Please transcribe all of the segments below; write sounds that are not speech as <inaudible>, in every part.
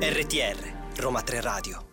RTR Roma 3 Radio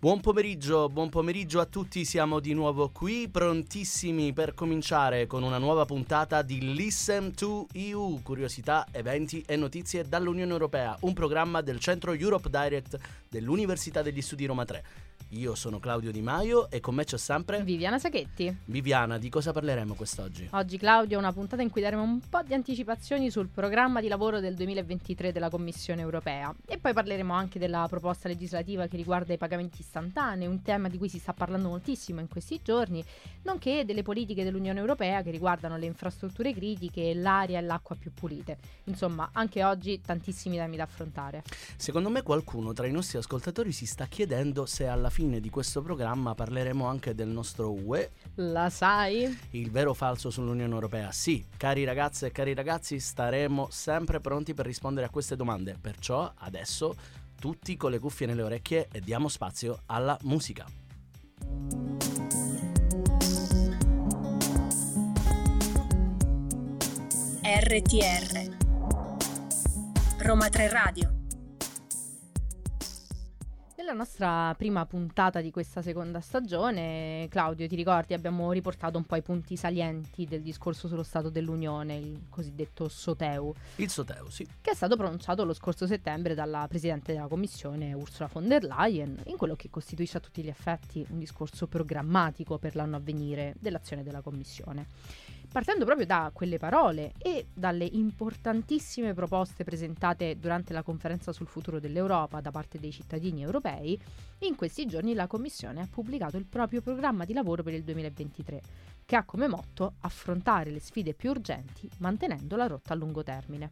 Buon pomeriggio, buon pomeriggio a tutti, siamo di nuovo qui, prontissimi per cominciare con una nuova puntata di Listen to EU, curiosità, eventi e notizie dall'Unione Europea, un programma del Centro Europe Direct dell'Università degli Studi Roma 3. Io sono Claudio Di Maio e con me c'è sempre Viviana Sacchetti. Viviana, di cosa parleremo quest'oggi? Oggi Claudio una puntata in cui daremo un po' di anticipazioni sul programma di lavoro del 2023 della Commissione europea e poi parleremo anche della proposta legislativa che riguarda i pagamenti istantanei, un tema di cui si sta parlando moltissimo in questi giorni, nonché delle politiche dell'Unione Europea che riguardano le infrastrutture critiche, l'aria e l'acqua più pulite. Insomma, anche oggi tantissimi temi da affrontare. Secondo me qualcuno tra i nostri ascoltatori si sta chiedendo se alla fine di questo programma parleremo anche del nostro UE. La sai? Il vero o falso sull'Unione Europea? Sì, cari ragazze e cari ragazzi, staremo sempre pronti per rispondere a queste domande. Perciò adesso tutti con le cuffie nelle orecchie e diamo spazio alla musica. RTR Roma 3 Radio Nella nostra prima puntata di questa seconda stagione, Claudio, ti ricordi, abbiamo riportato un po' i punti salienti del discorso sullo Stato dell'Unione, il cosiddetto SOTEU. Il SOTEU, sì. Che è stato pronunciato lo scorso settembre dalla Presidente della Commissione Ursula von der Leyen, in quello che costituisce a tutti gli effetti un discorso programmatico per l'anno a venire dell'azione della Commissione partendo proprio da quelle parole e dalle importantissime proposte presentate durante la conferenza sul futuro dell'Europa da parte dei cittadini europei, in questi giorni la Commissione ha pubblicato il proprio programma di lavoro per il 2023, che ha come motto affrontare le sfide più urgenti mantenendo la rotta a lungo termine.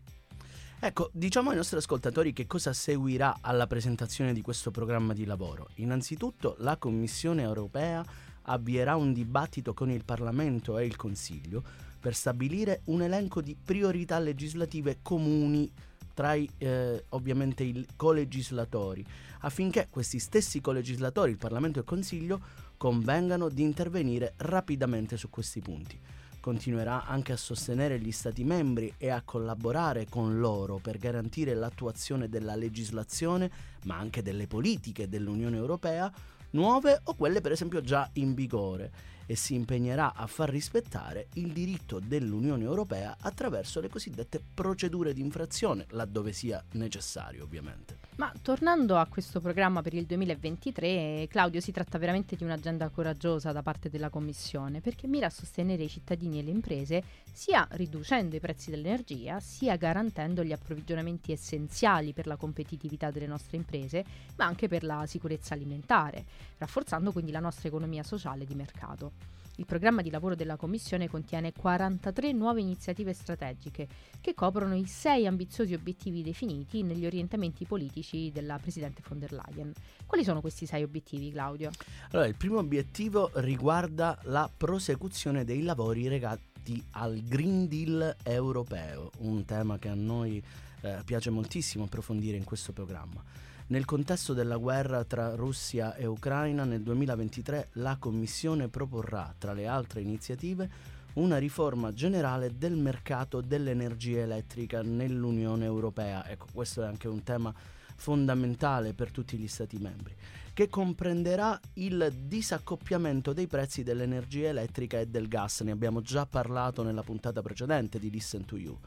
Ecco, diciamo ai nostri ascoltatori che cosa seguirà alla presentazione di questo programma di lavoro. Innanzitutto la Commissione europea avvierà un dibattito con il Parlamento e il Consiglio per stabilire un elenco di priorità legislative comuni tra i, eh, ovviamente i colegislatori, affinché questi stessi colegislatori, il Parlamento e il Consiglio, convengano di intervenire rapidamente su questi punti. Continuerà anche a sostenere gli Stati membri e a collaborare con loro per garantire l'attuazione della legislazione, ma anche delle politiche dell'Unione Europea, nuove o quelle per esempio già in vigore e si impegnerà a far rispettare il diritto dell'Unione Europea attraverso le cosiddette procedure di infrazione, laddove sia necessario ovviamente. Ma tornando a questo programma per il 2023, Claudio, si tratta veramente di un'agenda coraggiosa da parte della Commissione perché mira a sostenere i cittadini e le imprese sia riducendo i prezzi dell'energia, sia garantendo gli approvvigionamenti essenziali per la competitività delle nostre imprese, ma anche per la sicurezza alimentare, rafforzando quindi la nostra economia sociale di mercato. Il programma di lavoro della Commissione contiene 43 nuove iniziative strategiche che coprono i sei ambiziosi obiettivi definiti negli orientamenti politici della Presidente von der Leyen. Quali sono questi sei obiettivi, Claudio? Allora, il primo obiettivo riguarda la prosecuzione dei lavori legati al Green Deal europeo, un tema che a noi eh, piace moltissimo approfondire in questo programma. Nel contesto della guerra tra Russia e Ucraina nel 2023 la Commissione proporrà, tra le altre iniziative, una riforma generale del mercato dell'energia elettrica nell'Unione Europea. Ecco, questo è anche un tema fondamentale per tutti gli Stati membri, che comprenderà il disaccoppiamento dei prezzi dell'energia elettrica e del gas. Ne abbiamo già parlato nella puntata precedente di Listen to You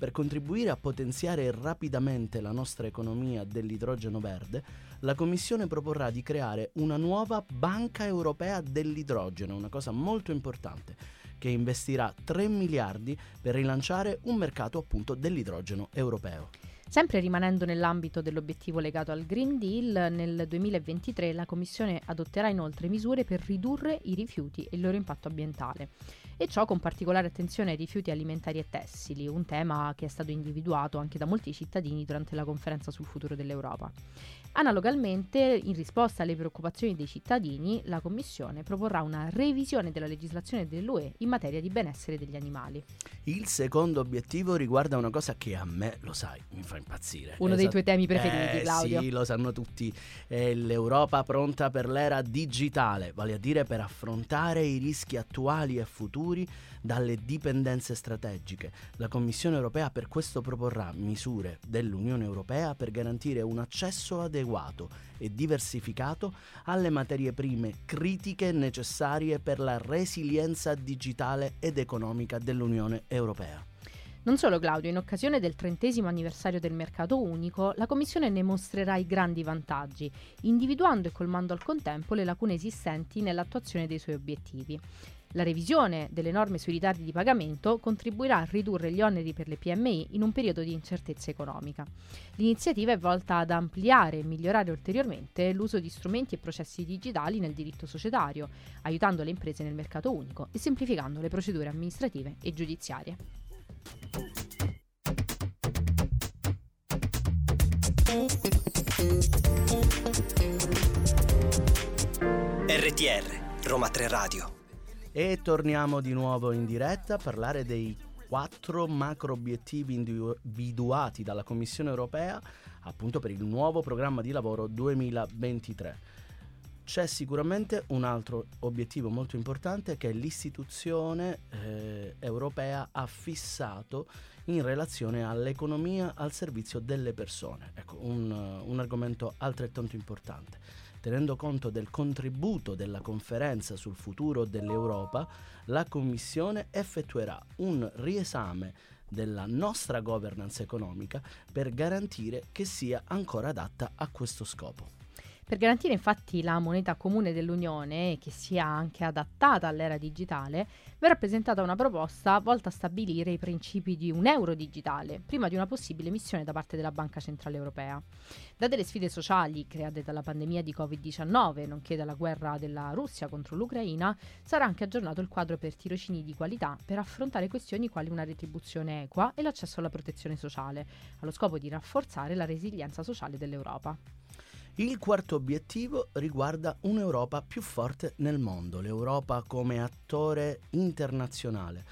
per contribuire a potenziare rapidamente la nostra economia dell'idrogeno verde, la Commissione proporrà di creare una nuova banca europea dell'idrogeno, una cosa molto importante, che investirà 3 miliardi per rilanciare un mercato appunto dell'idrogeno europeo. Sempre rimanendo nell'ambito dell'obiettivo legato al Green Deal, nel 2023 la Commissione adotterà inoltre misure per ridurre i rifiuti e il loro impatto ambientale e ciò con particolare attenzione ai rifiuti alimentari e tessili, un tema che è stato individuato anche da molti cittadini durante la conferenza sul futuro dell'Europa. Analogamente, in risposta alle preoccupazioni dei cittadini, la Commissione proporrà una revisione della legislazione dell'UE in materia di benessere degli animali. Il secondo obiettivo riguarda una cosa che a me, lo sai, mi fa impazzire. Uno esatto. dei tuoi temi preferiti, eh, Claudio. Sì, lo sanno tutti. È l'Europa pronta per l'era digitale, vale a dire per affrontare i rischi attuali e futuri dalle dipendenze strategiche. La Commissione europea per questo proporrà misure dell'Unione europea per garantire un accesso adeguato e diversificato alle materie prime critiche necessarie per la resilienza digitale ed economica dell'Unione europea. Non solo Claudio, in occasione del trentesimo anniversario del mercato unico, la Commissione ne mostrerà i grandi vantaggi, individuando e colmando al contempo le lacune esistenti nell'attuazione dei suoi obiettivi. La revisione delle norme sui ritardi di pagamento contribuirà a ridurre gli oneri per le PMI in un periodo di incertezza economica. L'iniziativa è volta ad ampliare e migliorare ulteriormente l'uso di strumenti e processi digitali nel diritto societario, aiutando le imprese nel mercato unico e semplificando le procedure amministrative e giudiziarie. RTR Roma 3 Radio e torniamo di nuovo in diretta a parlare dei quattro macro obiettivi individuati dalla Commissione europea appunto per il nuovo programma di lavoro 2023. C'è sicuramente un altro obiettivo molto importante che l'istituzione eh, europea ha fissato in relazione all'economia al servizio delle persone. Ecco, un, un argomento altrettanto importante tenendo conto del contributo della conferenza sul futuro dell'Europa, la Commissione effettuerà un riesame della nostra governance economica per garantire che sia ancora adatta a questo scopo. Per garantire infatti la moneta comune dell'Unione, che sia anche adattata all'era digitale, verrà presentata una proposta volta a stabilire i principi di un euro digitale, prima di una possibile emissione da parte della Banca Centrale Europea. Date le sfide sociali create dalla pandemia di Covid-19, nonché dalla guerra della Russia contro l'Ucraina, sarà anche aggiornato il quadro per tirocini di qualità per affrontare questioni quali una retribuzione equa e l'accesso alla protezione sociale, allo scopo di rafforzare la resilienza sociale dell'Europa. Il quarto obiettivo riguarda un'Europa più forte nel mondo, l'Europa come attore internazionale.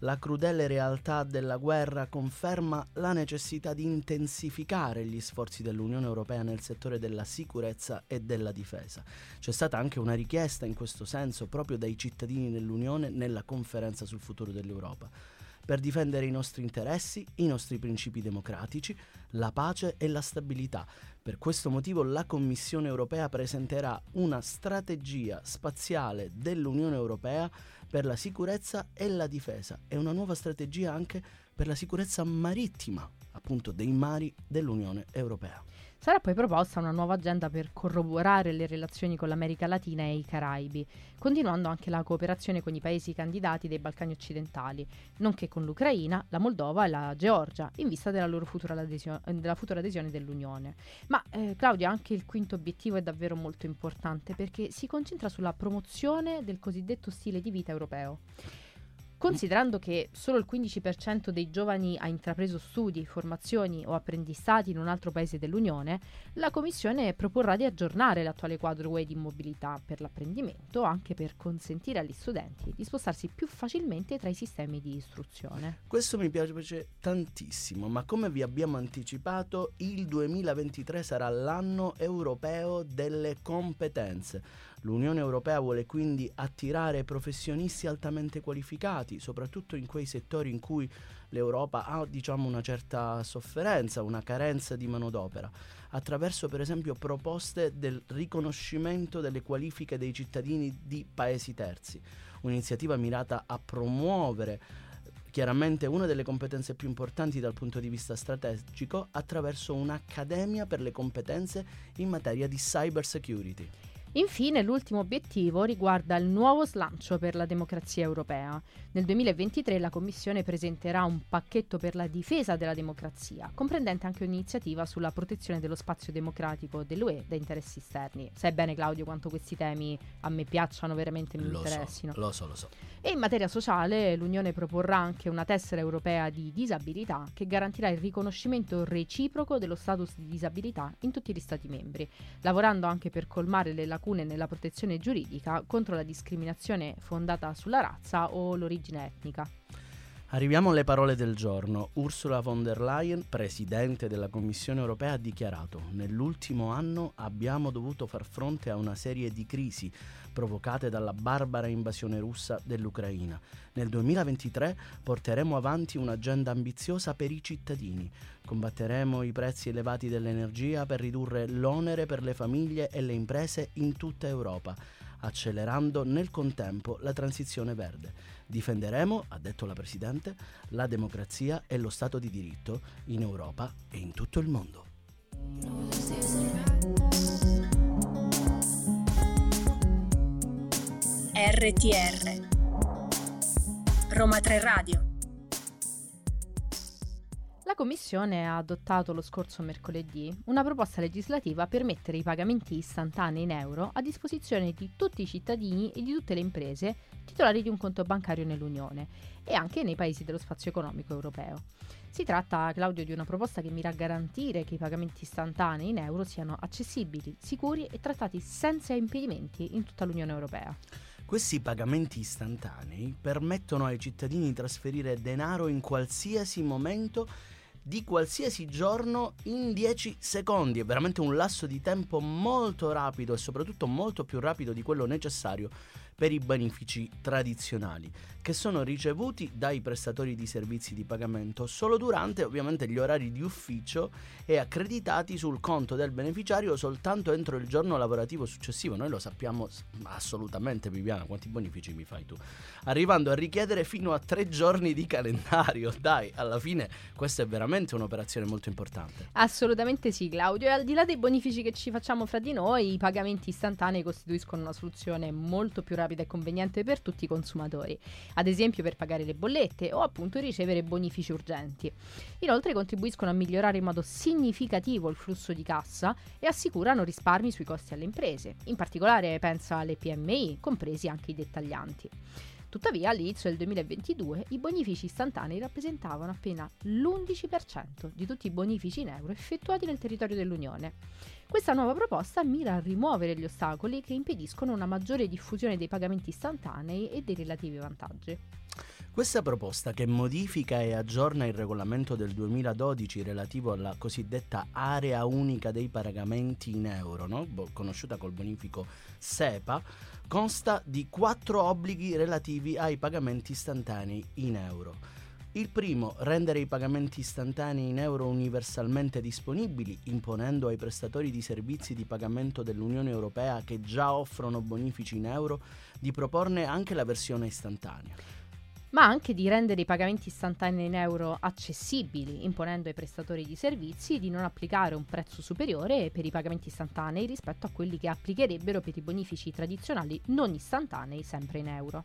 La crudele realtà della guerra conferma la necessità di intensificare gli sforzi dell'Unione Europea nel settore della sicurezza e della difesa. C'è stata anche una richiesta in questo senso proprio dai cittadini dell'Unione nella conferenza sul futuro dell'Europa per difendere i nostri interessi, i nostri principi democratici, la pace e la stabilità. Per questo motivo la Commissione europea presenterà una strategia spaziale dell'Unione europea per la sicurezza e la difesa e una nuova strategia anche per la sicurezza marittima, appunto dei mari dell'Unione europea. Sarà poi proposta una nuova agenda per corroborare le relazioni con l'America Latina e i Caraibi, continuando anche la cooperazione con i paesi candidati dei Balcani occidentali, nonché con l'Ucraina, la Moldova e la Georgia, in vista della loro futura, adesio- della futura adesione dell'Unione. Ma eh, Claudia, anche il quinto obiettivo è davvero molto importante perché si concentra sulla promozione del cosiddetto stile di vita europeo. Considerando che solo il 15% dei giovani ha intrapreso studi, formazioni o apprendistati in un altro paese dell'Unione, la Commissione proporrà di aggiornare l'attuale quadro UE di mobilità per l'apprendimento anche per consentire agli studenti di spostarsi più facilmente tra i sistemi di istruzione. Questo mi piace tantissimo, ma come vi abbiamo anticipato, il 2023 sarà l'anno europeo delle competenze L'Unione Europea vuole quindi attirare professionisti altamente qualificati, soprattutto in quei settori in cui l'Europa ha diciamo, una certa sofferenza, una carenza di manodopera, attraverso per esempio proposte del riconoscimento delle qualifiche dei cittadini di paesi terzi, un'iniziativa mirata a promuovere chiaramente una delle competenze più importanti dal punto di vista strategico attraverso un'accademia per le competenze in materia di cyber security. Infine, l'ultimo obiettivo riguarda il nuovo slancio per la democrazia europea. Nel 2023 la Commissione presenterà un pacchetto per la difesa della democrazia, comprendente anche un'iniziativa sulla protezione dello spazio democratico dell'UE da interessi esterni. Sai bene Claudio quanto questi temi a me piacciono veramente mi lo interessino. So, lo so, lo so. E in materia sociale l'Unione proporrà anche una tessera europea di disabilità che garantirà il riconoscimento reciproco dello status di disabilità in tutti gli Stati membri, lavorando anche per colmare le lacune nella protezione giuridica contro la discriminazione fondata sulla razza o l'origine etnica. Arriviamo alle parole del giorno. Ursula von der Leyen, presidente della Commissione europea, ha dichiarato: Nell'ultimo anno abbiamo dovuto far fronte a una serie di crisi provocate dalla barbara invasione russa dell'Ucraina. Nel 2023 porteremo avanti un'agenda ambiziosa per i cittadini. Combatteremo i prezzi elevati dell'energia per ridurre l'onere per le famiglie e le imprese in tutta Europa, accelerando nel contempo la transizione verde. Difenderemo, ha detto la Presidente, la democrazia e lo Stato di diritto in Europa e in tutto il mondo. RTR Roma 3 Radio La Commissione ha adottato lo scorso mercoledì una proposta legislativa per mettere i pagamenti istantanei in euro a disposizione di tutti i cittadini e di tutte le imprese titolari di un conto bancario nell'Unione e anche nei paesi dello spazio economico europeo. Si tratta, Claudio, di una proposta che mira a garantire che i pagamenti istantanei in euro siano accessibili, sicuri e trattati senza impedimenti in tutta l'Unione Europea. Questi pagamenti istantanei permettono ai cittadini di trasferire denaro in qualsiasi momento di qualsiasi giorno in 10 secondi. È veramente un lasso di tempo molto rapido e soprattutto molto più rapido di quello necessario per i benefici tradizionali che sono ricevuti dai prestatori di servizi di pagamento solo durante ovviamente gli orari di ufficio e accreditati sul conto del beneficiario soltanto entro il giorno lavorativo successivo. Noi lo sappiamo assolutamente, Viviana, quanti bonifici mi fai tu? Arrivando a richiedere fino a tre giorni di calendario. <laughs> Dai, alla fine questa è veramente un'operazione molto importante. Assolutamente sì, Claudio. E al di là dei bonifici che ci facciamo fra di noi, i pagamenti istantanei costituiscono una soluzione molto più rapida e conveniente per tutti i consumatori ad esempio per pagare le bollette o appunto ricevere bonifici urgenti. Inoltre contribuiscono a migliorare in modo significativo il flusso di cassa e assicurano risparmi sui costi alle imprese, in particolare pensa alle PMI, compresi anche i dettaglianti. Tuttavia, all'inizio del 2022 i bonifici istantanei rappresentavano appena l'11% di tutti i bonifici in euro effettuati nel territorio dell'Unione. Questa nuova proposta mira a rimuovere gli ostacoli che impediscono una maggiore diffusione dei pagamenti istantanei e dei relativi vantaggi. Questa proposta, che modifica e aggiorna il regolamento del 2012 relativo alla cosiddetta area unica dei pagamenti in euro, no? conosciuta col bonifico SEPA, consta di quattro obblighi relativi ai pagamenti istantanei in euro. Il primo, rendere i pagamenti istantanei in euro universalmente disponibili, imponendo ai prestatori di servizi di pagamento dell'Unione Europea che già offrono bonifici in euro di proporne anche la versione istantanea ma anche di rendere i pagamenti istantanei in euro accessibili, imponendo ai prestatori di servizi di non applicare un prezzo superiore per i pagamenti istantanei rispetto a quelli che applicherebbero per i bonifici tradizionali non istantanei, sempre in euro.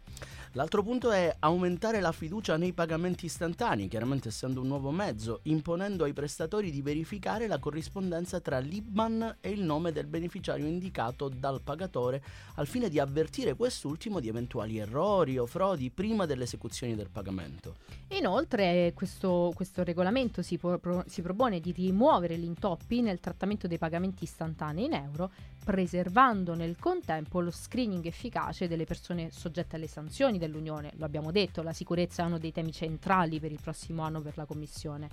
L'altro punto è aumentare la fiducia nei pagamenti istantanei, chiaramente essendo un nuovo mezzo, imponendo ai prestatori di verificare la corrispondenza tra l'IBAN e il nome del beneficiario indicato dal pagatore al fine di avvertire quest'ultimo di eventuali errori o frodi prima dell'esecuzione condizioni del pagamento. Inoltre questo, questo regolamento si, pro, si propone di rimuovere gli intoppi nel trattamento dei pagamenti istantanei in euro, preservando nel contempo lo screening efficace delle persone soggette alle sanzioni dell'Unione. Lo abbiamo detto, la sicurezza è uno dei temi centrali per il prossimo anno per la Commissione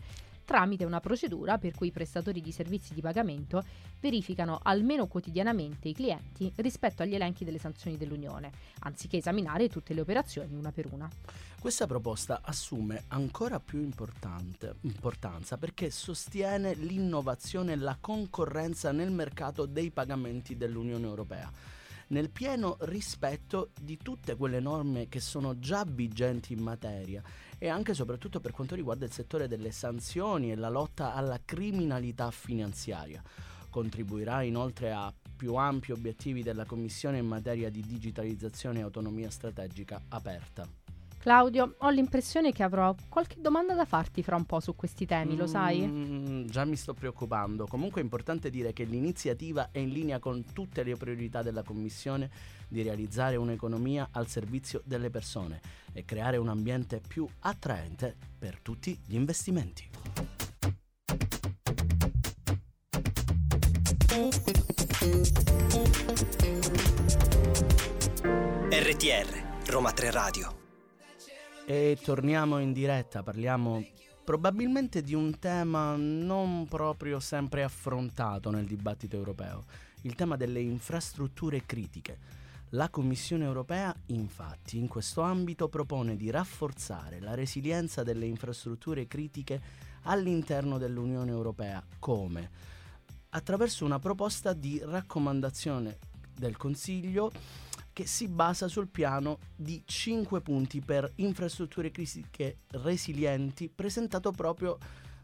tramite una procedura per cui i prestatori di servizi di pagamento verificano almeno quotidianamente i clienti rispetto agli elenchi delle sanzioni dell'Unione, anziché esaminare tutte le operazioni una per una. Questa proposta assume ancora più importanza perché sostiene l'innovazione e la concorrenza nel mercato dei pagamenti dell'Unione Europea nel pieno rispetto di tutte quelle norme che sono già vigenti in materia e anche e soprattutto per quanto riguarda il settore delle sanzioni e la lotta alla criminalità finanziaria. Contribuirà inoltre a più ampi obiettivi della Commissione in materia di digitalizzazione e autonomia strategica aperta. Claudio, ho l'impressione che avrò qualche domanda da farti fra un po' su questi temi, lo sai? Mm, già mi sto preoccupando. Comunque è importante dire che l'iniziativa è in linea con tutte le priorità della Commissione di realizzare un'economia al servizio delle persone e creare un ambiente più attraente per tutti gli investimenti. RTR Roma 3 Radio e torniamo in diretta, parliamo probabilmente di un tema non proprio sempre affrontato nel dibattito europeo, il tema delle infrastrutture critiche. La Commissione europea infatti in questo ambito propone di rafforzare la resilienza delle infrastrutture critiche all'interno dell'Unione europea come? Attraverso una proposta di raccomandazione del Consiglio che si basa sul piano di 5 punti per infrastrutture critiche resilienti presentato proprio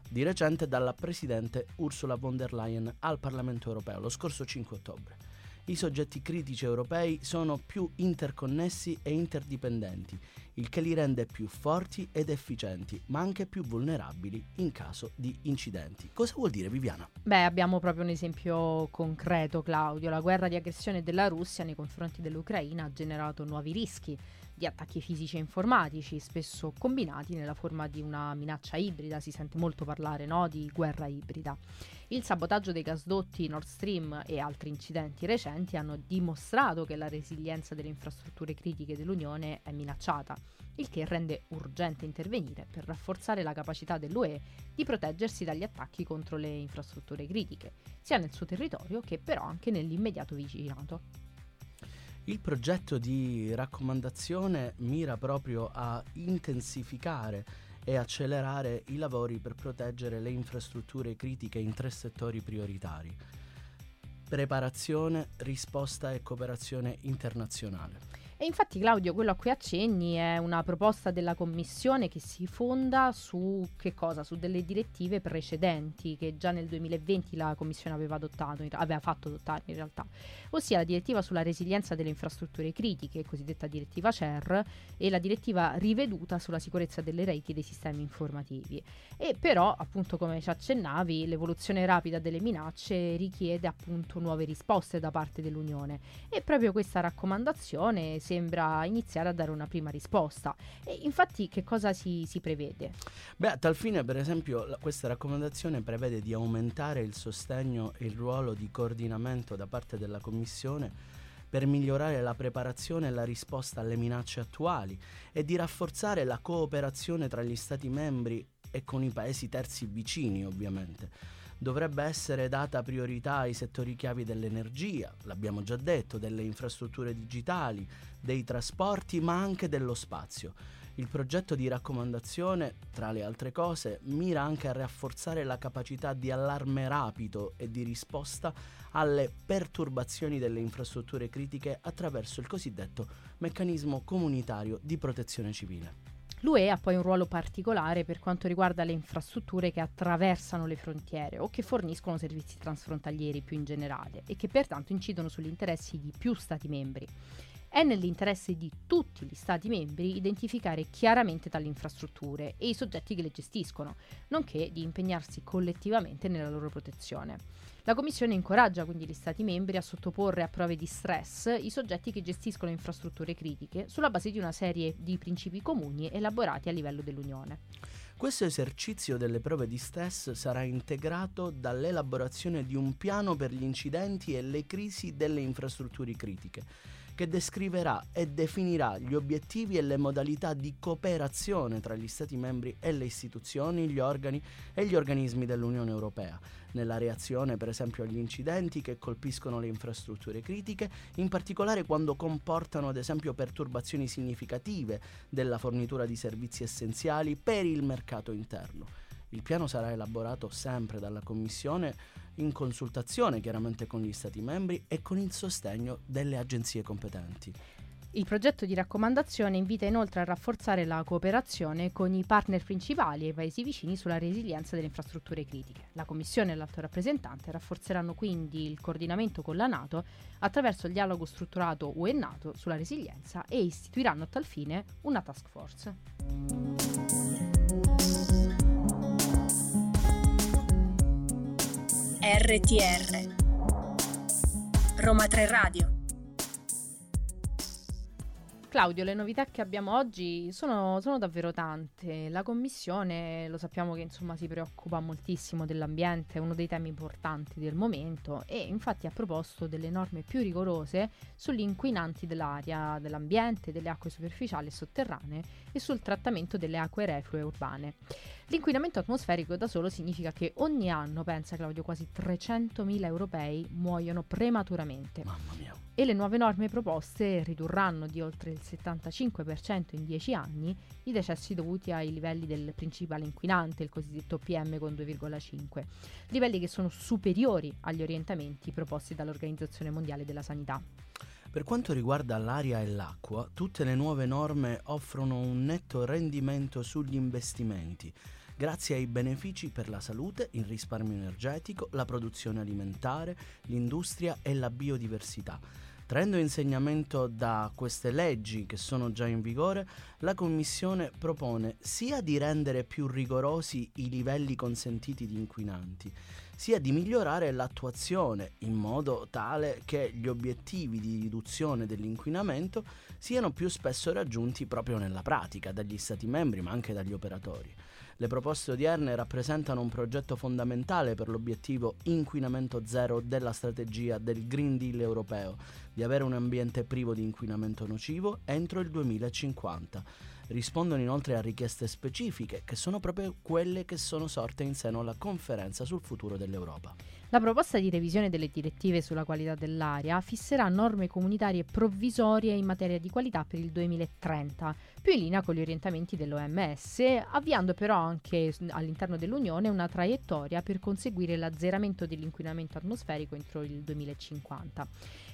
di recente dalla Presidente Ursula von der Leyen al Parlamento europeo lo scorso 5 ottobre. I soggetti critici europei sono più interconnessi e interdipendenti, il che li rende più forti ed efficienti, ma anche più vulnerabili in caso di incidenti. Cosa vuol dire Viviana? Beh, abbiamo proprio un esempio concreto, Claudio. La guerra di aggressione della Russia nei confronti dell'Ucraina ha generato nuovi rischi di attacchi fisici e informatici, spesso combinati nella forma di una minaccia ibrida, si sente molto parlare no? di guerra ibrida. Il sabotaggio dei gasdotti Nord Stream e altri incidenti recenti hanno dimostrato che la resilienza delle infrastrutture critiche dell'Unione è minacciata, il che rende urgente intervenire per rafforzare la capacità dell'UE di proteggersi dagli attacchi contro le infrastrutture critiche, sia nel suo territorio che però anche nell'immediato vicinato. Il progetto di raccomandazione mira proprio a intensificare e accelerare i lavori per proteggere le infrastrutture critiche in tre settori prioritari. Preparazione, risposta e cooperazione internazionale. E infatti Claudio, quello a cui accenni è una proposta della Commissione che si fonda su? Su delle direttive precedenti che già nel 2020 la Commissione aveva adottato, aveva fatto adottare in realtà, ossia la direttiva sulla resilienza delle infrastrutture critiche, cosiddetta direttiva CER, e la direttiva riveduta sulla sicurezza delle reti dei sistemi informativi. E però, appunto come ci accennavi, l'evoluzione rapida delle minacce richiede appunto nuove risposte da parte dell'Unione e proprio questa raccomandazione si sembra iniziare a dare una prima risposta. E infatti che cosa si, si prevede? Beh, a tal fine per esempio la, questa raccomandazione prevede di aumentare il sostegno e il ruolo di coordinamento da parte della Commissione per migliorare la preparazione e la risposta alle minacce attuali e di rafforzare la cooperazione tra gli Stati membri e con i paesi terzi vicini ovviamente dovrebbe essere data priorità ai settori chiavi dell'energia, l'abbiamo già detto, delle infrastrutture digitali, dei trasporti, ma anche dello spazio. Il progetto di raccomandazione, tra le altre cose, mira anche a rafforzare la capacità di allarme rapido e di risposta alle perturbazioni delle infrastrutture critiche attraverso il cosiddetto meccanismo comunitario di protezione civile. L'UE ha poi un ruolo particolare per quanto riguarda le infrastrutture che attraversano le frontiere o che forniscono servizi transfrontalieri più in generale e che pertanto incidono sugli interessi di più Stati membri. È nell'interesse di tutti gli Stati membri identificare chiaramente tali infrastrutture e i soggetti che le gestiscono, nonché di impegnarsi collettivamente nella loro protezione. La Commissione incoraggia quindi gli Stati membri a sottoporre a prove di stress i soggetti che gestiscono infrastrutture critiche sulla base di una serie di principi comuni elaborati a livello dell'Unione. Questo esercizio delle prove di stress sarà integrato dall'elaborazione di un piano per gli incidenti e le crisi delle infrastrutture critiche che descriverà e definirà gli obiettivi e le modalità di cooperazione tra gli Stati membri e le istituzioni, gli organi e gli organismi dell'Unione Europea, nella reazione per esempio agli incidenti che colpiscono le infrastrutture critiche, in particolare quando comportano ad esempio perturbazioni significative della fornitura di servizi essenziali per il mercato interno. Il piano sarà elaborato sempre dalla Commissione in consultazione chiaramente con gli Stati membri e con il sostegno delle agenzie competenti. Il progetto di raccomandazione invita inoltre a rafforzare la cooperazione con i partner principali e i paesi vicini sulla resilienza delle infrastrutture critiche. La Commissione e l'alto rappresentante rafforzeranno quindi il coordinamento con la Nato attraverso il dialogo strutturato UE-Nato sulla resilienza e istituiranno a tal fine una task force. RTR Roma 3 Radio Claudio, le novità che abbiamo oggi sono, sono, davvero tante. La Commissione, lo sappiamo che insomma, si preoccupa moltissimo dell'ambiente, è uno dei temi importanti del momento e infatti ha proposto delle norme più rigorose sugli inquinanti dell'aria, dell'ambiente, delle acque superficiali e sotterranee e sul trattamento delle acque reflue urbane. L'inquinamento atmosferico da solo significa che ogni anno, pensa Claudio, quasi 300.000 europei muoiono prematuramente. Mamma mia e le nuove norme proposte ridurranno di oltre il 75% in 10 anni i decessi dovuti ai livelli del principale inquinante, il cosiddetto PM con 2,5, livelli che sono superiori agli orientamenti proposti dall'Organizzazione Mondiale della Sanità. Per quanto riguarda l'aria e l'acqua, tutte le nuove norme offrono un netto rendimento sugli investimenti grazie ai benefici per la salute, il risparmio energetico, la produzione alimentare, l'industria e la biodiversità. Traendo insegnamento da queste leggi che sono già in vigore, la Commissione propone sia di rendere più rigorosi i livelli consentiti di inquinanti, sia di migliorare l'attuazione in modo tale che gli obiettivi di riduzione dell'inquinamento siano più spesso raggiunti proprio nella pratica dagli Stati membri ma anche dagli operatori. Le proposte odierne rappresentano un progetto fondamentale per l'obiettivo inquinamento zero della strategia del Green Deal europeo, di avere un ambiente privo di inquinamento nocivo entro il 2050. Rispondono inoltre a richieste specifiche, che sono proprio quelle che sono sorte in seno alla conferenza sul futuro dell'Europa. La proposta di revisione delle direttive sulla qualità dell'aria fisserà norme comunitarie provvisorie in materia di qualità per il 2030, più in linea con gli orientamenti dell'OMS, avviando però anche all'interno dell'Unione una traiettoria per conseguire l'azzeramento dell'inquinamento atmosferico entro il 2050.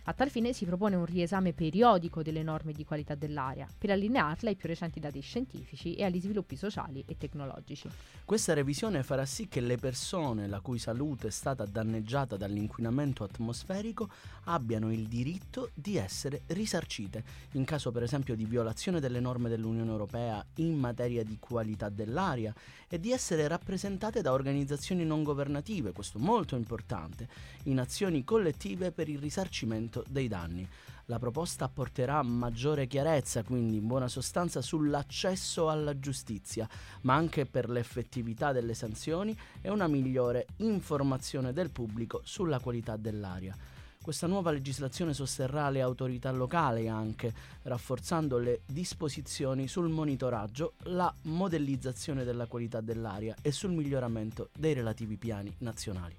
A tal fine si propone un riesame periodico delle norme di qualità dell'aria per allinearle ai più recenti dati scientifici e agli sviluppi sociali e tecnologici. Questa revisione farà sì che le persone la cui salute è stata danneggiata dall'inquinamento atmosferico abbiano il diritto di essere risarcite in caso per esempio di violazione delle norme dell'Unione Europea in materia di qualità dell'aria e di essere rappresentate da organizzazioni non governative, questo molto importante, in azioni collettive per il risarcimento dei danni. La proposta apporterà maggiore chiarezza, quindi in buona sostanza, sull'accesso alla giustizia, ma anche per l'effettività delle sanzioni e una migliore informazione del pubblico sulla qualità dell'aria. Questa nuova legislazione sosterrà le autorità locali anche, rafforzando le disposizioni sul monitoraggio, la modellizzazione della qualità dell'aria e sul miglioramento dei relativi piani nazionali.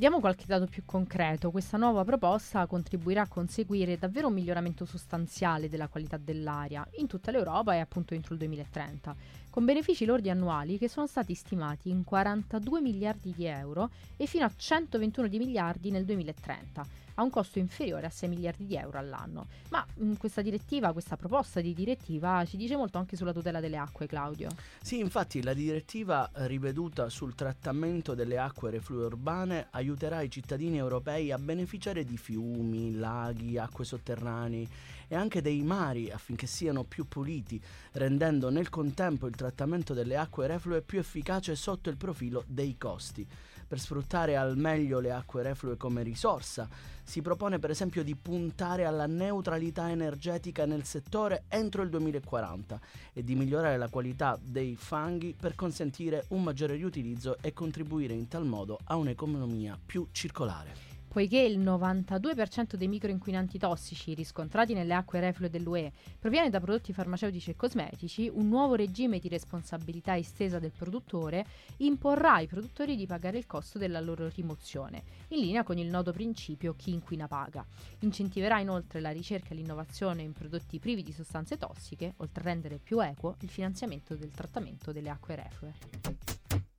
Diamo qualche dato più concreto. Questa nuova proposta contribuirà a conseguire davvero un miglioramento sostanziale della qualità dell'aria in tutta l'Europa e appunto entro il 2030, con benefici lordi annuali che sono stati stimati in 42 miliardi di euro e fino a 121 di miliardi nel 2030 a un costo inferiore a 6 miliardi di euro all'anno. Ma mh, mm, questa direttiva, questa proposta di direttiva ci dice molto anche sulla tutela delle acque, Claudio. Sì, infatti la direttiva riveduta sul trattamento delle acque reflue urbane aiuterà i cittadini europei a beneficiare di fiumi, laghi, acque sotterranei e anche dei mari affinché siano più puliti, rendendo nel contempo il trattamento delle acque reflue più efficace sotto il profilo dei costi per sfruttare al meglio le acque reflue come risorsa. Si propone per esempio di puntare alla neutralità energetica nel settore entro il 2040 e di migliorare la qualità dei fanghi per consentire un maggiore riutilizzo e contribuire in tal modo a un'economia più circolare. Poiché il 92% dei microinquinanti tossici riscontrati nelle acque reflue dell'UE proviene da prodotti farmaceutici e cosmetici, un nuovo regime di responsabilità estesa del produttore imporrà ai produttori di pagare il costo della loro rimozione, in linea con il noto principio chi inquina paga. Incentiverà inoltre la ricerca e l'innovazione in prodotti privi di sostanze tossiche, oltre a rendere più equo il finanziamento del trattamento delle acque reflue.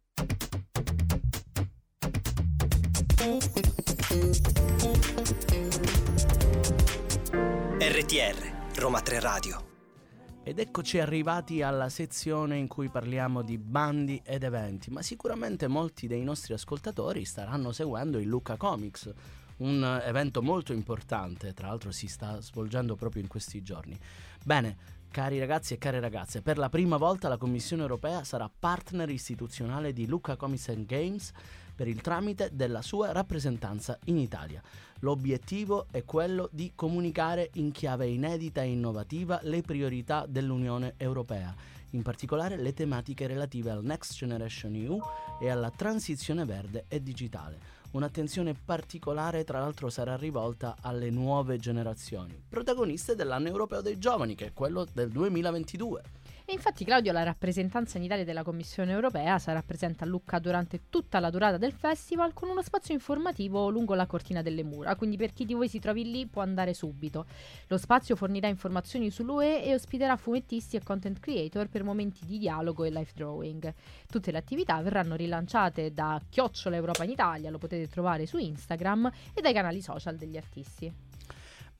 RTR Roma 3 Radio. Ed eccoci arrivati alla sezione in cui parliamo di bandi ed eventi, ma sicuramente molti dei nostri ascoltatori staranno seguendo il Luca Comics, un evento molto importante, tra l'altro si sta svolgendo proprio in questi giorni. Bene, cari ragazzi e care ragazze, per la prima volta la Commissione europea sarà partner istituzionale di Luca Comics Games per il tramite della sua rappresentanza in Italia. L'obiettivo è quello di comunicare in chiave inedita e innovativa le priorità dell'Unione Europea, in particolare le tematiche relative al Next Generation EU e alla transizione verde e digitale. Un'attenzione particolare tra l'altro sarà rivolta alle nuove generazioni, protagoniste dell'anno europeo dei giovani, che è quello del 2022. E infatti Claudio, la rappresentanza in Italia della Commissione europea, sarà presente a Lucca durante tutta la durata del festival con uno spazio informativo lungo la cortina delle mura, quindi per chi di voi si trovi lì può andare subito. Lo spazio fornirà informazioni sull'UE e ospiterà fumettisti e content creator per momenti di dialogo e live drawing. Tutte le attività verranno rilanciate da Chiocciola Europa in Italia, lo potete trovare su Instagram, e dai canali social degli artisti.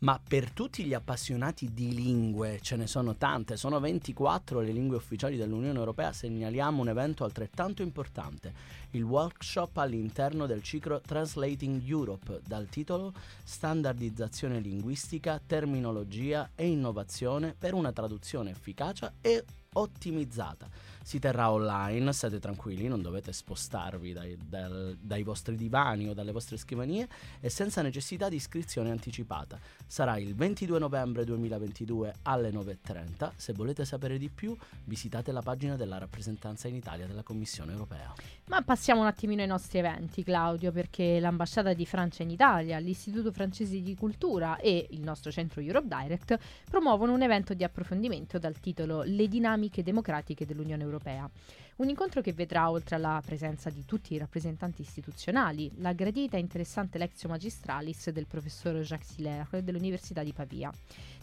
Ma per tutti gli appassionati di lingue, ce ne sono tante, sono 24 le lingue ufficiali dell'Unione Europea, segnaliamo un evento altrettanto importante, il workshop all'interno del ciclo Translating Europe, dal titolo Standardizzazione linguistica, terminologia e innovazione per una traduzione efficace e ottimizzata si terrà online, state tranquilli, non dovete spostarvi dai, dal, dai vostri divani o dalle vostre scrivanie e senza necessità di iscrizione anticipata. Sarà il 22 novembre 2022 alle 9.30. Se volete sapere di più, visitate la pagina della rappresentanza in Italia della Commissione europea. Ma passiamo un attimino ai nostri eventi, Claudio, perché l'ambasciata di Francia in Italia, l'Istituto francese di cultura e il nostro centro Europe Direct promuovono un evento di approfondimento dal titolo Le dinamiche democratiche dell'Unione Europea europea. Un incontro che vedrà, oltre alla presenza di tutti i rappresentanti istituzionali, la gradita e interessante Lexio Magistralis del professor Jacques Hilaire dell'Università di Pavia.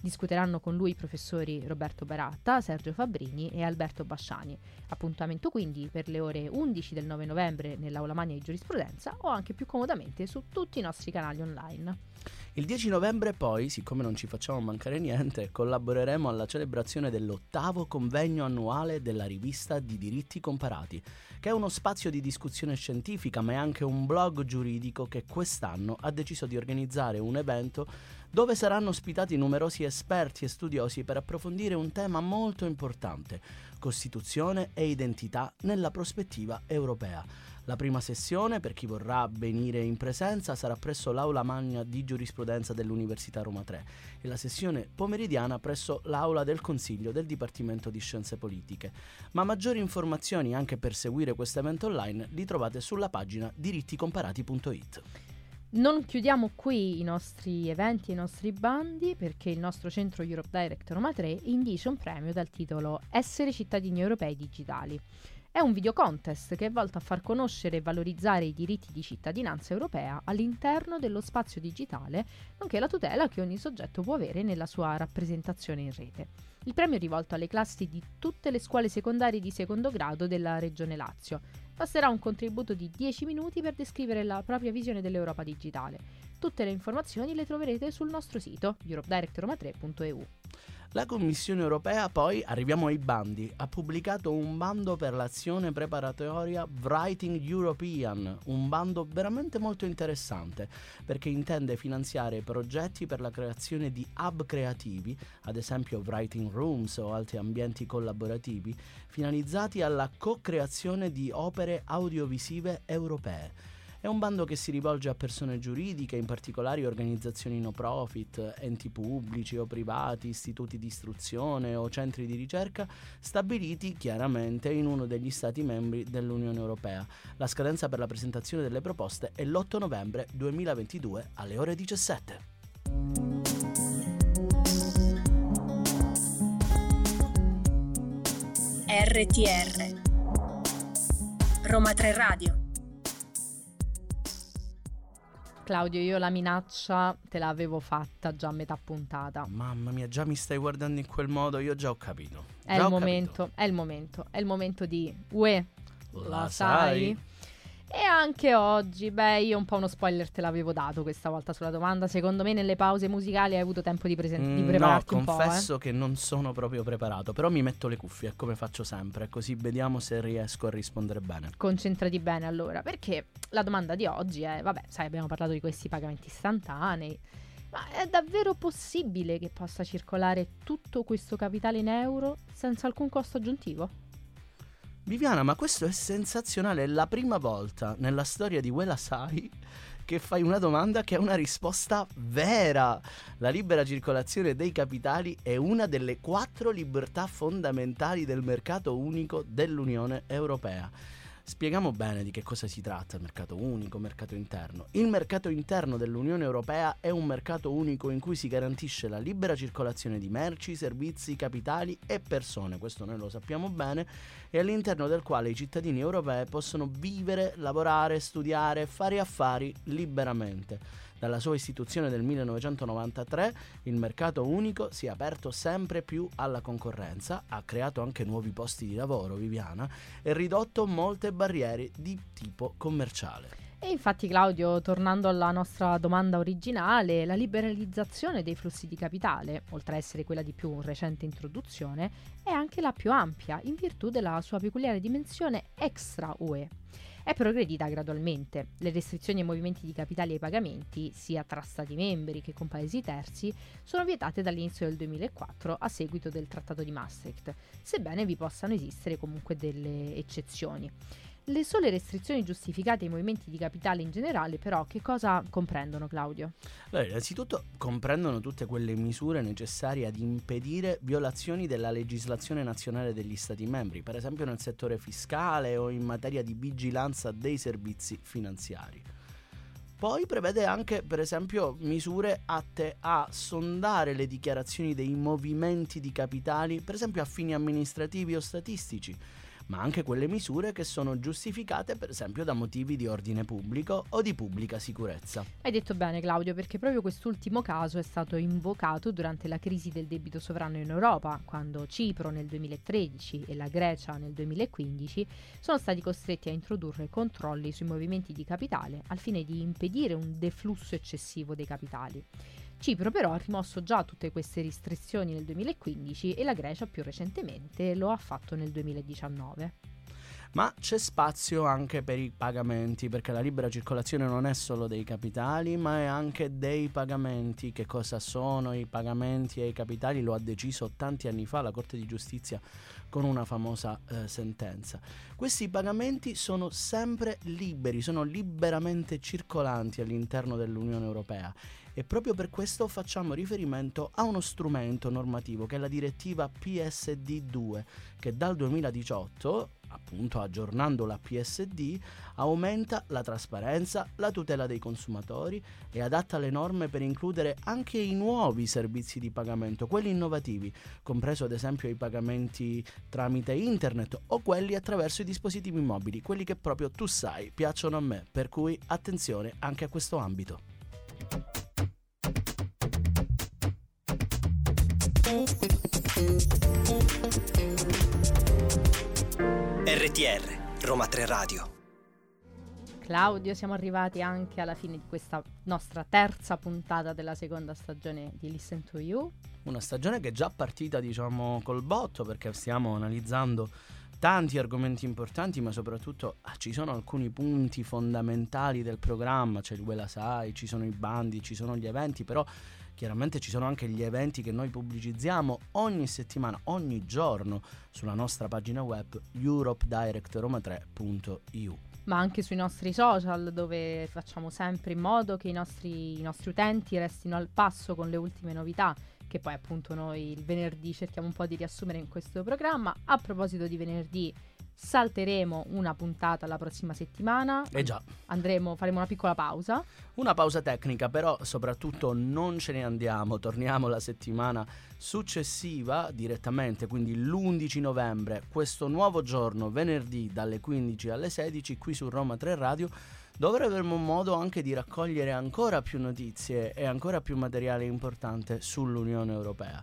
Discuteranno con lui i professori Roberto Baratta, Sergio Fabbrini e Alberto Basciani. Appuntamento quindi per le ore 11 del 9 novembre nell'Aula Magna di Giurisprudenza o anche più comodamente su tutti i nostri canali online. Il 10 novembre poi, siccome non ci facciamo mancare niente, collaboreremo alla celebrazione dell'ottavo convegno annuale della rivista di diritti comparati, che è uno spazio di discussione scientifica ma è anche un blog giuridico che quest'anno ha deciso di organizzare un evento dove saranno ospitati numerosi esperti e studiosi per approfondire un tema molto importante, Costituzione e identità nella prospettiva europea. La prima sessione, per chi vorrà venire in presenza, sarà presso l'Aula Magna di Giurisprudenza dell'Università Roma 3 e la sessione pomeridiana presso l'Aula del Consiglio del Dipartimento di Scienze Politiche. Ma maggiori informazioni anche per seguire questo evento online li trovate sulla pagina diritticomparati.it. Non chiudiamo qui i nostri eventi e i nostri bandi perché il nostro centro Europe Direct Roma 3 indice un premio dal titolo Essere cittadini europei digitali. È un video contest che è volto a far conoscere e valorizzare i diritti di cittadinanza europea all'interno dello spazio digitale, nonché la tutela che ogni soggetto può avere nella sua rappresentazione in rete. Il premio è rivolto alle classi di tutte le scuole secondarie di secondo grado della Regione Lazio. Basterà un contributo di 10 minuti per descrivere la propria visione dell'Europa digitale. Tutte le informazioni le troverete sul nostro sito europedirectroma3.eu. La Commissione europea poi, arriviamo ai bandi, ha pubblicato un bando per l'azione preparatoria Writing European, un bando veramente molto interessante perché intende finanziare progetti per la creazione di hub creativi, ad esempio writing rooms o altri ambienti collaborativi, finalizzati alla co-creazione di opere audiovisive europee. È un bando che si rivolge a persone giuridiche, in particolare organizzazioni no profit, enti pubblici o privati, istituti di istruzione o centri di ricerca, stabiliti chiaramente in uno degli Stati membri dell'Unione Europea. La scadenza per la presentazione delle proposte è l'8 novembre 2022 alle ore 17. RTR Roma 3 Radio Claudio, io la minaccia te l'avevo fatta già a metà puntata. Mamma mia, già mi stai guardando in quel modo, io già ho capito. È Già il ho momento, capito. è il momento, è il momento di Ue, La, la sai? sai? E anche oggi, beh, io un po' uno spoiler te l'avevo dato questa volta sulla domanda. Secondo me nelle pause musicali hai avuto tempo di, presen- di Mm, prepararti no, un po'. confesso eh. che non sono proprio preparato, però mi metto le cuffie come faccio sempre, così vediamo se riesco a rispondere bene. Concentrati bene allora, perché la domanda di oggi è, vabbè, sai, abbiamo parlato di questi pagamenti istantanei, ma è davvero possibile che possa circolare tutto questo capitale in euro senza alcun costo aggiuntivo? Viviana, ma questo è sensazionale, è la prima volta nella storia di Wella Sai che fai una domanda che ha una risposta vera. La libera circolazione dei capitali è una delle quattro libertà fondamentali del mercato unico dell'Unione Europea. Spieghiamo bene di che cosa si tratta, mercato unico, mercato interno. Il mercato interno dell'Unione Europea è un mercato unico in cui si garantisce la libera circolazione di merci, servizi, capitali e persone, questo noi lo sappiamo bene, e all'interno del quale i cittadini europei possono vivere, lavorare, studiare, fare affari liberamente. Dalla sua istituzione del 1993 il mercato unico si è aperto sempre più alla concorrenza, ha creato anche nuovi posti di lavoro, Viviana, e ridotto molte barriere di tipo commerciale. E infatti Claudio, tornando alla nostra domanda originale, la liberalizzazione dei flussi di capitale, oltre a essere quella di più recente introduzione, è anche la più ampia in virtù della sua peculiare dimensione extra UE. È progredita gradualmente. Le restrizioni ai movimenti di capitali e ai pagamenti, sia tra Stati membri che con paesi terzi, sono vietate dall'inizio del 2004 a seguito del Trattato di Maastricht, sebbene vi possano esistere comunque delle eccezioni. Le sole restrizioni giustificate ai movimenti di capitale in generale, però, che cosa comprendono, Claudio? Allora, innanzitutto comprendono tutte quelle misure necessarie ad impedire violazioni della legislazione nazionale degli Stati membri, per esempio nel settore fiscale o in materia di vigilanza dei servizi finanziari. Poi prevede anche, per esempio, misure atte a sondare le dichiarazioni dei movimenti di capitali, per esempio a fini amministrativi o statistici, ma anche quelle misure che sono giustificate, per esempio, da motivi di ordine pubblico o di pubblica sicurezza. Hai detto bene, Claudio, perché proprio quest'ultimo caso è stato invocato durante la crisi del debito sovrano in Europa, quando Cipro nel 2013 e la Grecia nel 2015 sono stati costretti a introdurre controlli sui movimenti di capitale al fine di impedire un deflusso eccessivo dei capitali. Cipro però ha rimosso già tutte queste restrizioni nel 2015 e la Grecia più recentemente lo ha fatto nel 2019. Ma c'è spazio anche per i pagamenti, perché la libera circolazione non è solo dei capitali, ma è anche dei pagamenti. Che cosa sono i pagamenti e i capitali? Lo ha deciso tanti anni fa la Corte di Giustizia con una famosa eh, sentenza. Questi pagamenti sono sempre liberi, sono liberamente circolanti all'interno dell'Unione Europea e proprio per questo facciamo riferimento a uno strumento normativo che è la direttiva PSD2 che dal 2018 appunto aggiornando la PSD, aumenta la trasparenza, la tutela dei consumatori e adatta le norme per includere anche i nuovi servizi di pagamento, quelli innovativi, compreso ad esempio i pagamenti tramite internet o quelli attraverso i dispositivi mobili, quelli che proprio tu sai piacciono a me, per cui attenzione anche a questo ambito. RTR, Roma 3 Radio. Claudio, siamo arrivati anche alla fine di questa nostra terza puntata della seconda stagione di Listen to You. Una stagione che è già partita, diciamo, col botto perché stiamo analizzando tanti argomenti importanti, ma soprattutto ah, ci sono alcuni punti fondamentali del programma, c'è il Wella Sai, ci sono i bandi, ci sono gli eventi, però chiaramente ci sono anche gli eventi che noi pubblicizziamo ogni settimana, ogni giorno sulla nostra pagina web europedirectroma3.eu ma anche sui nostri social dove facciamo sempre in modo che i nostri, i nostri, utenti restino al passo con le ultime novità che poi appunto noi il venerdì cerchiamo un po' di riassumere in questo programma. A proposito di venerdì salteremo una puntata la prossima settimana. Eh già. Andremo, faremo una piccola pausa. Una pausa tecnica, però soprattutto non ce ne andiamo, torniamo la settimana successiva direttamente, quindi l'11 novembre, questo nuovo giorno, venerdì dalle 15 alle 16 qui su Roma 3 Radio, dove avremo modo anche di raccogliere ancora più notizie e ancora più materiale importante sull'Unione Europea.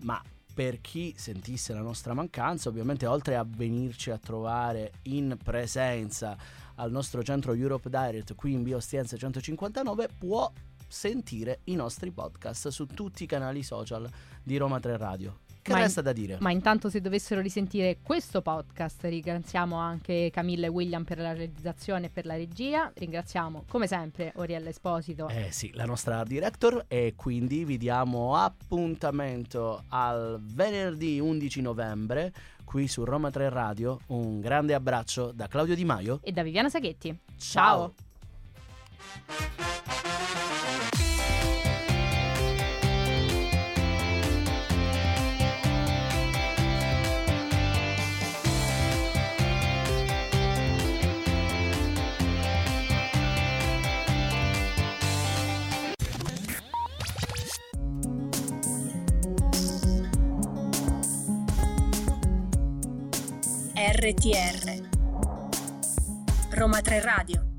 Ma per chi sentisse la nostra mancanza, ovviamente oltre a venirci a trovare in presenza al nostro centro Europe Direct qui in Biostienza 159, può sentire i nostri podcast su tutti i canali social di Roma 3 Radio. Che Ma in- resta da dire? Ma intanto se dovessero risentire questo podcast ringraziamo anche Camilla e William per la realizzazione e per la regia, ringraziamo come sempre Oriella Esposito Eh sì, la nostra director e quindi vi diamo appuntamento al venerdì 11 novembre qui su Roma 3 Radio. Un grande abbraccio da Claudio Di Maio. e da Viviana Saghetti. Ciao. RTR Roma 3 Radio